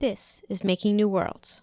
This is Making New Worlds.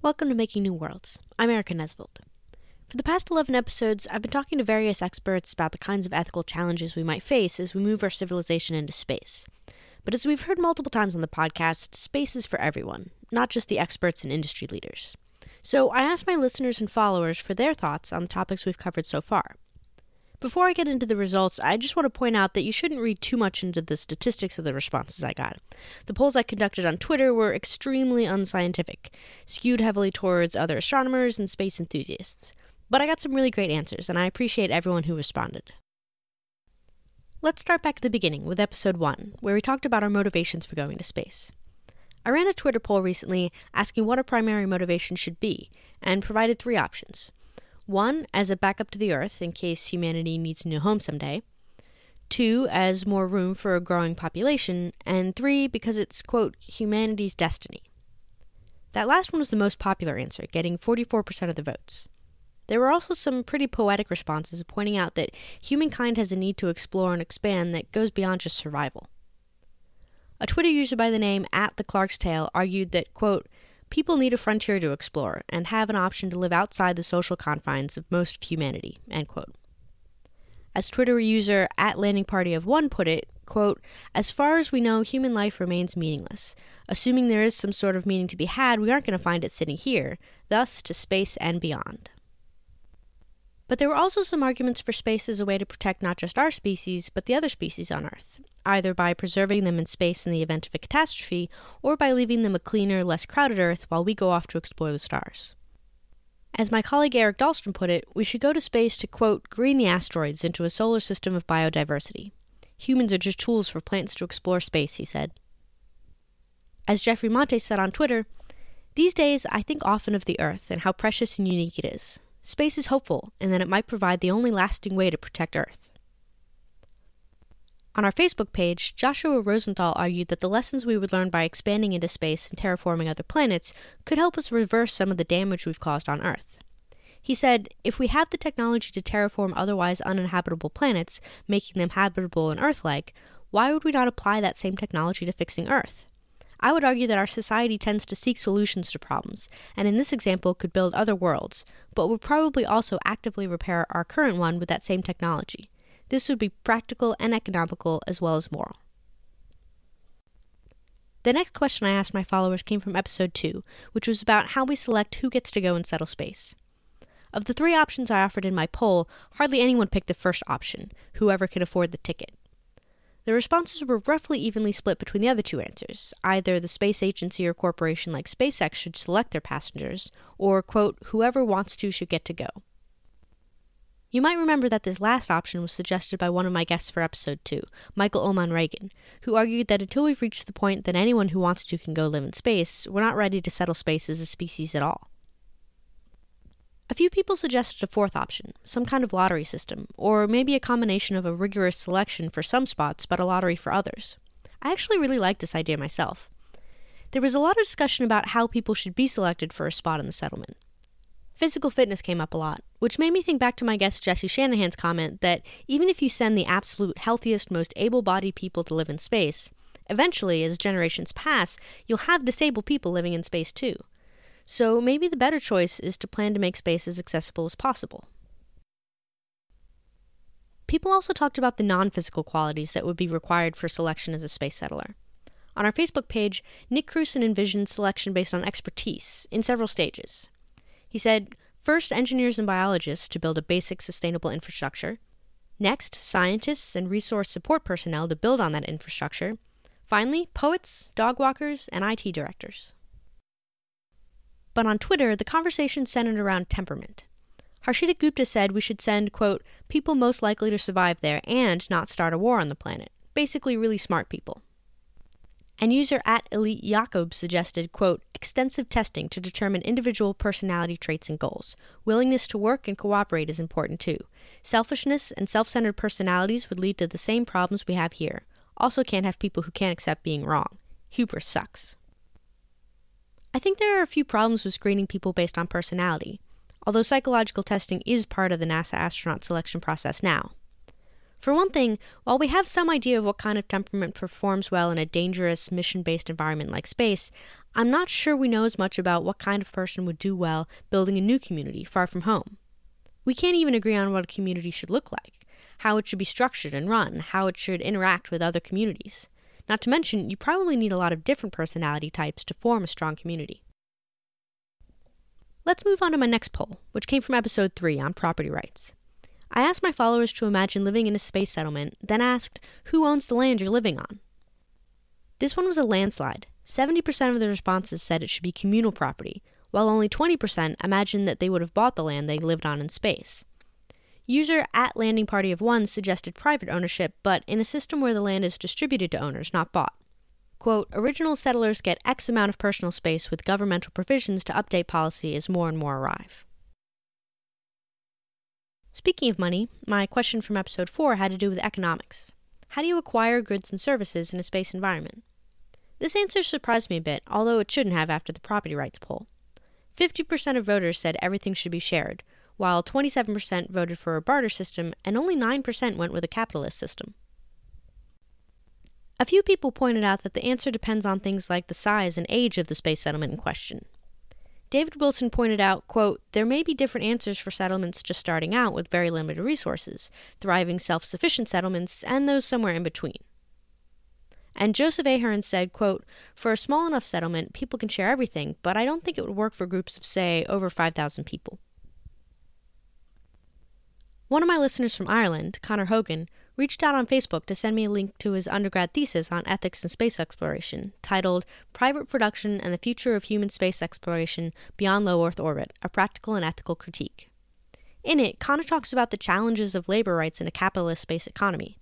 Welcome to Making New Worlds. I'm Erika Nesvold. For the past 11 episodes, I've been talking to various experts about the kinds of ethical challenges we might face as we move our civilization into space. But as we've heard multiple times on the podcast, space is for everyone, not just the experts and industry leaders. So I asked my listeners and followers for their thoughts on the topics we've covered so far. Before I get into the results, I just want to point out that you shouldn't read too much into the statistics of the responses I got. The polls I conducted on Twitter were extremely unscientific, skewed heavily towards other astronomers and space enthusiasts. But I got some really great answers, and I appreciate everyone who responded. Let's start back at the beginning with episode 1, where we talked about our motivations for going to space. I ran a Twitter poll recently asking what our primary motivation should be, and provided three options. One, as a backup to the Earth in case humanity needs a new home someday. Two, as more room for a growing population. And three, because it's, quote, humanity's destiny. That last one was the most popular answer, getting 44% of the votes. There were also some pretty poetic responses pointing out that humankind has a need to explore and expand that goes beyond just survival. A Twitter user by the name at the Clark's Tale argued that, quote, people need a frontier to explore and have an option to live outside the social confines of most of humanity, end quote. As Twitter user at Landing Party of One put it, quote, as far as we know, human life remains meaningless. Assuming there is some sort of meaning to be had, we aren't going to find it sitting here, thus to space and beyond. But there were also some arguments for space as a way to protect not just our species, but the other species on Earth, either by preserving them in space in the event of a catastrophe, or by leaving them a cleaner, less crowded Earth while we go off to explore the stars. As my colleague Eric Dahlstrom put it, we should go to space to, quote, green the asteroids into a solar system of biodiversity. Humans are just tools for plants to explore space, he said. As Jeffrey Monte said on Twitter, these days I think often of the Earth and how precious and unique it is. Space is hopeful, and that it might provide the only lasting way to protect Earth. On our Facebook page, Joshua Rosenthal argued that the lessons we would learn by expanding into space and terraforming other planets could help us reverse some of the damage we've caused on Earth. He said, if we have the technology to terraform otherwise uninhabitable planets, making them habitable and Earth like, why would we not apply that same technology to fixing Earth? I would argue that our society tends to seek solutions to problems, and in this example could build other worlds, but would probably also actively repair our current one with that same technology. This would be practical and economical as well as moral. The next question I asked my followers came from episode 2, which was about how we select who gets to go and settle space. Of the three options I offered in my poll, hardly anyone picked the first option whoever can afford the ticket. The responses were roughly evenly split between the other two answers. Either the space agency or corporation like SpaceX should select their passengers, or, quote, whoever wants to should get to go. You might remember that this last option was suggested by one of my guests for episode 2, Michael Oman Reagan, who argued that until we've reached the point that anyone who wants to can go live in space, we're not ready to settle space as a species at all. A few people suggested a fourth option, some kind of lottery system, or maybe a combination of a rigorous selection for some spots but a lottery for others. I actually really like this idea myself. There was a lot of discussion about how people should be selected for a spot in the settlement. Physical fitness came up a lot, which made me think back to my guest Jesse Shanahan's comment that even if you send the absolute healthiest, most able bodied people to live in space, eventually, as generations pass, you'll have disabled people living in space too. So maybe the better choice is to plan to make space as accessible as possible. People also talked about the non physical qualities that would be required for selection as a space settler. On our Facebook page, Nick Krusen envisioned selection based on expertise in several stages. He said, first, engineers and biologists to build a basic sustainable infrastructure. Next, scientists and resource support personnel to build on that infrastructure. Finally, poets, dog walkers, and IT directors. But on Twitter, the conversation centered around temperament. Harshita Gupta said we should send, quote, people most likely to survive there and not start a war on the planet. Basically, really smart people. And user at Elite Jakob suggested, quote, extensive testing to determine individual personality traits and goals. Willingness to work and cooperate is important too. selfishness and self centered personalities would lead to the same problems we have here. Also, can't have people who can't accept being wrong. Hubris sucks. I think there are a few problems with screening people based on personality, although psychological testing is part of the NASA astronaut selection process now. For one thing, while we have some idea of what kind of temperament performs well in a dangerous, mission based environment like space, I'm not sure we know as much about what kind of person would do well building a new community far from home. We can't even agree on what a community should look like, how it should be structured and run, how it should interact with other communities. Not to mention, you probably need a lot of different personality types to form a strong community. Let's move on to my next poll, which came from episode 3 on property rights. I asked my followers to imagine living in a space settlement, then asked, Who owns the land you're living on? This one was a landslide. 70% of the responses said it should be communal property, while only 20% imagined that they would have bought the land they lived on in space. User at Landing Party of One suggested private ownership, but in a system where the land is distributed to owners, not bought. Quote, original settlers get X amount of personal space with governmental provisions to update policy as more and more arrive. Speaking of money, my question from episode 4 had to do with economics. How do you acquire goods and services in a space environment? This answer surprised me a bit, although it shouldn't have after the property rights poll. 50% of voters said everything should be shared, while 27% voted for a barter system and only 9% went with a capitalist system. A few people pointed out that the answer depends on things like the size and age of the space settlement in question. David Wilson pointed out, quote, there may be different answers for settlements just starting out with very limited resources, thriving self-sufficient settlements, and those somewhere in between. And Joseph Ahern said, quote, For a small enough settlement, people can share everything, but I don't think it would work for groups of, say, over 5,000 people. One of my listeners from Ireland, Connor Hogan, reached out on Facebook to send me a link to his undergrad thesis on ethics in space exploration, titled Private Production and the Future of Human Space Exploration Beyond Low Earth Orbit A Practical and Ethical Critique. In it, Connor talks about the challenges of labor rights in a capitalist space economy.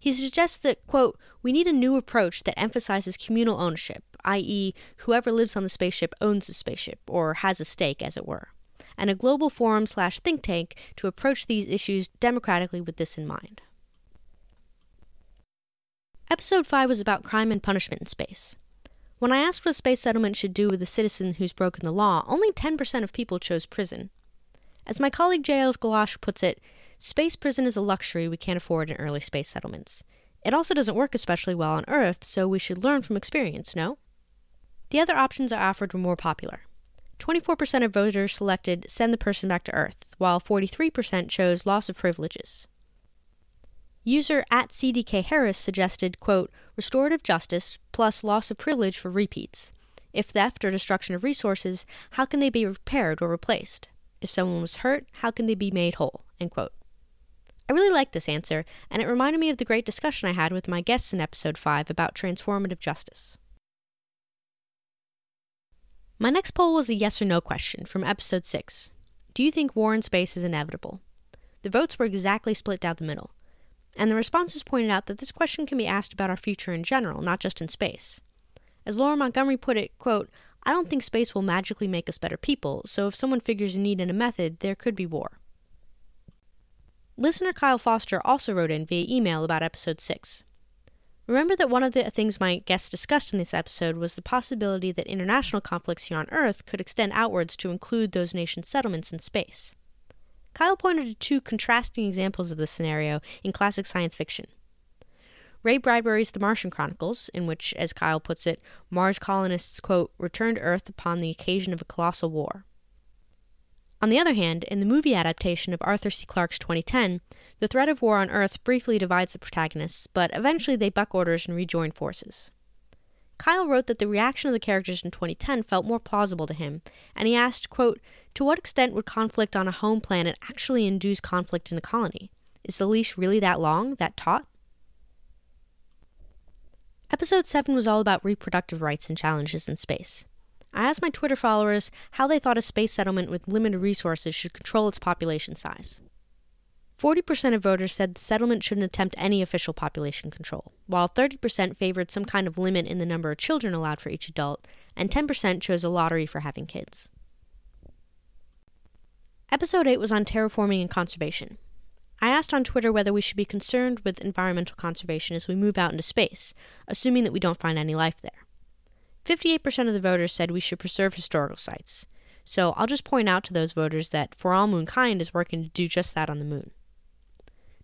He suggests that, quote, we need a new approach that emphasizes communal ownership, i.e., whoever lives on the spaceship owns the spaceship, or has a stake, as it were, and a global forum slash think tank to approach these issues democratically with this in mind. Episode 5 was about crime and punishment in space. When I asked what a space settlement should do with a citizen who's broken the law, only 10% of people chose prison. As my colleague J.L. Galache puts it, space prison is a luxury we can't afford in early space settlements. It also doesn't work especially well on Earth, so we should learn from experience, no? The other options I offered were more popular. 24% of voters selected send the person back to Earth, while 43% chose loss of privileges. User at CDK Harris suggested, quote, restorative justice plus loss of privilege for repeats. If theft or destruction of resources, how can they be repaired or replaced? If someone was hurt, how can they be made whole? End quote. I really liked this answer, and it reminded me of the great discussion I had with my guests in episode 5 about transformative justice. My next poll was a yes or no question from episode 6. Do you think war in space is inevitable? The votes were exactly split down the middle and the responses pointed out that this question can be asked about our future in general, not just in space. As Laura Montgomery put it, quote, I don't think space will magically make us better people, so if someone figures a need in a method, there could be war. Listener Kyle Foster also wrote in via email about episode 6. Remember that one of the things my guests discussed in this episode was the possibility that international conflicts here on Earth could extend outwards to include those nations' settlements in space. Kyle pointed to two contrasting examples of this scenario in classic science fiction. Ray Bradbury's The Martian Chronicles, in which, as Kyle puts it, Mars colonists, quote, return to Earth upon the occasion of a colossal war. On the other hand, in the movie adaptation of Arthur C. Clarke's 2010, the threat of war on Earth briefly divides the protagonists, but eventually they buck orders and rejoin forces. Kyle wrote that the reaction of the characters in 2010 felt more plausible to him, and he asked, quote, To what extent would conflict on a home planet actually induce conflict in a colony? Is the leash really that long, that taut? Episode 7 was all about reproductive rights and challenges in space. I asked my Twitter followers how they thought a space settlement with limited resources should control its population size. 40% of voters said the settlement shouldn't attempt any official population control, while 30% favored some kind of limit in the number of children allowed for each adult, and 10% chose a lottery for having kids. Episode 8 was on terraforming and conservation. I asked on Twitter whether we should be concerned with environmental conservation as we move out into space, assuming that we don't find any life there. 58% of the voters said we should preserve historical sites, so I'll just point out to those voters that For All Moonkind is working to do just that on the moon.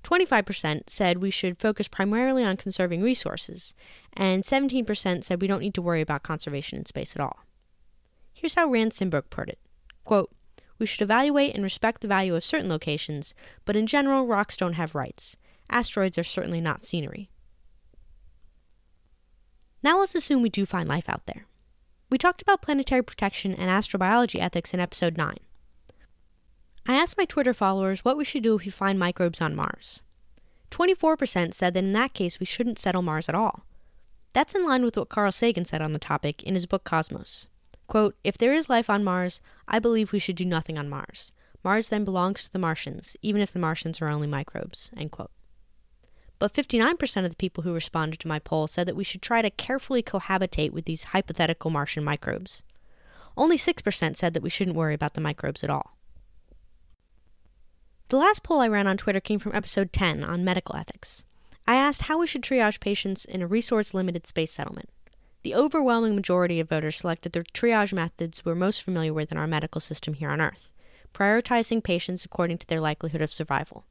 25% said we should focus primarily on conserving resources, and 17% said we don't need to worry about conservation in space at all. Here's how Rand Simberg put it Quote, We should evaluate and respect the value of certain locations, but in general, rocks don't have rights. Asteroids are certainly not scenery. Now let's assume we do find life out there. We talked about planetary protection and astrobiology ethics in episode 9. I asked my Twitter followers what we should do if we find microbes on Mars. 24% said that in that case we shouldn't settle Mars at all. That's in line with what Carl Sagan said on the topic in his book Cosmos. Quote, If there is life on Mars, I believe we should do nothing on Mars. Mars then belongs to the Martians, even if the Martians are only microbes. End quote. But 59% of the people who responded to my poll said that we should try to carefully cohabitate with these hypothetical Martian microbes. Only 6% said that we shouldn't worry about the microbes at all. The last poll I ran on Twitter came from episode 10 on medical ethics. I asked how we should triage patients in a resource limited space settlement. The overwhelming majority of voters selected the triage methods we're most familiar with in our medical system here on Earth, prioritizing patients according to their likelihood of survival.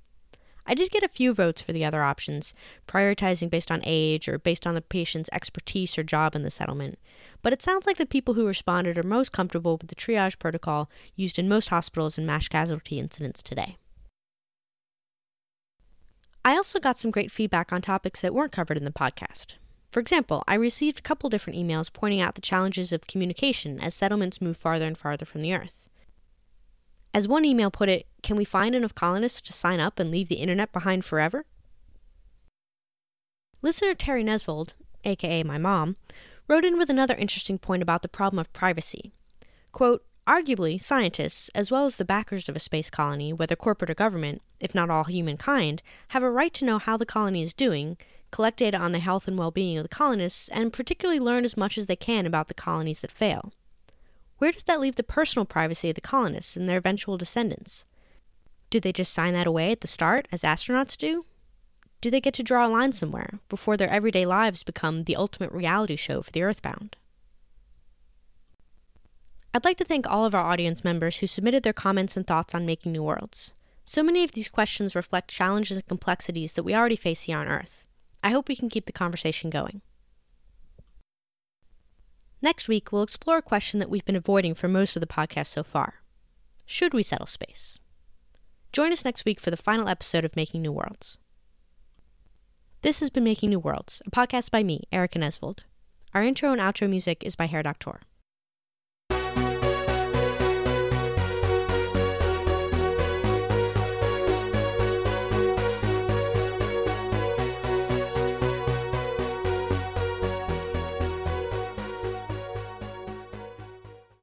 I did get a few votes for the other options, prioritizing based on age or based on the patient's expertise or job in the settlement, but it sounds like the people who responded are most comfortable with the triage protocol used in most hospitals in mass casualty incidents today. I also got some great feedback on topics that weren't covered in the podcast. For example, I received a couple different emails pointing out the challenges of communication as settlements move farther and farther from the Earth. As one email put it, can we find enough colonists to sign up and leave the internet behind forever? Listener Terry Nesvold, aka my mom, wrote in with another interesting point about the problem of privacy. Quote, Arguably, scientists, as well as the backers of a space colony, whether corporate or government, if not all humankind, have a right to know how the colony is doing, collect data on the health and well being of the colonists, and particularly learn as much as they can about the colonies that fail. Where does that leave the personal privacy of the colonists and their eventual descendants? Do they just sign that away at the start, as astronauts do? Do they get to draw a line somewhere before their everyday lives become the ultimate reality show for the earthbound? I'd like to thank all of our audience members who submitted their comments and thoughts on Making New Worlds. So many of these questions reflect challenges and complexities that we already face here on Earth. I hope we can keep the conversation going. Next week, we'll explore a question that we've been avoiding for most of the podcast so far Should we settle space? Join us next week for the final episode of Making New Worlds. This has been Making New Worlds, a podcast by me, Erika Nesvold. Our intro and outro music is by Hair Doctor.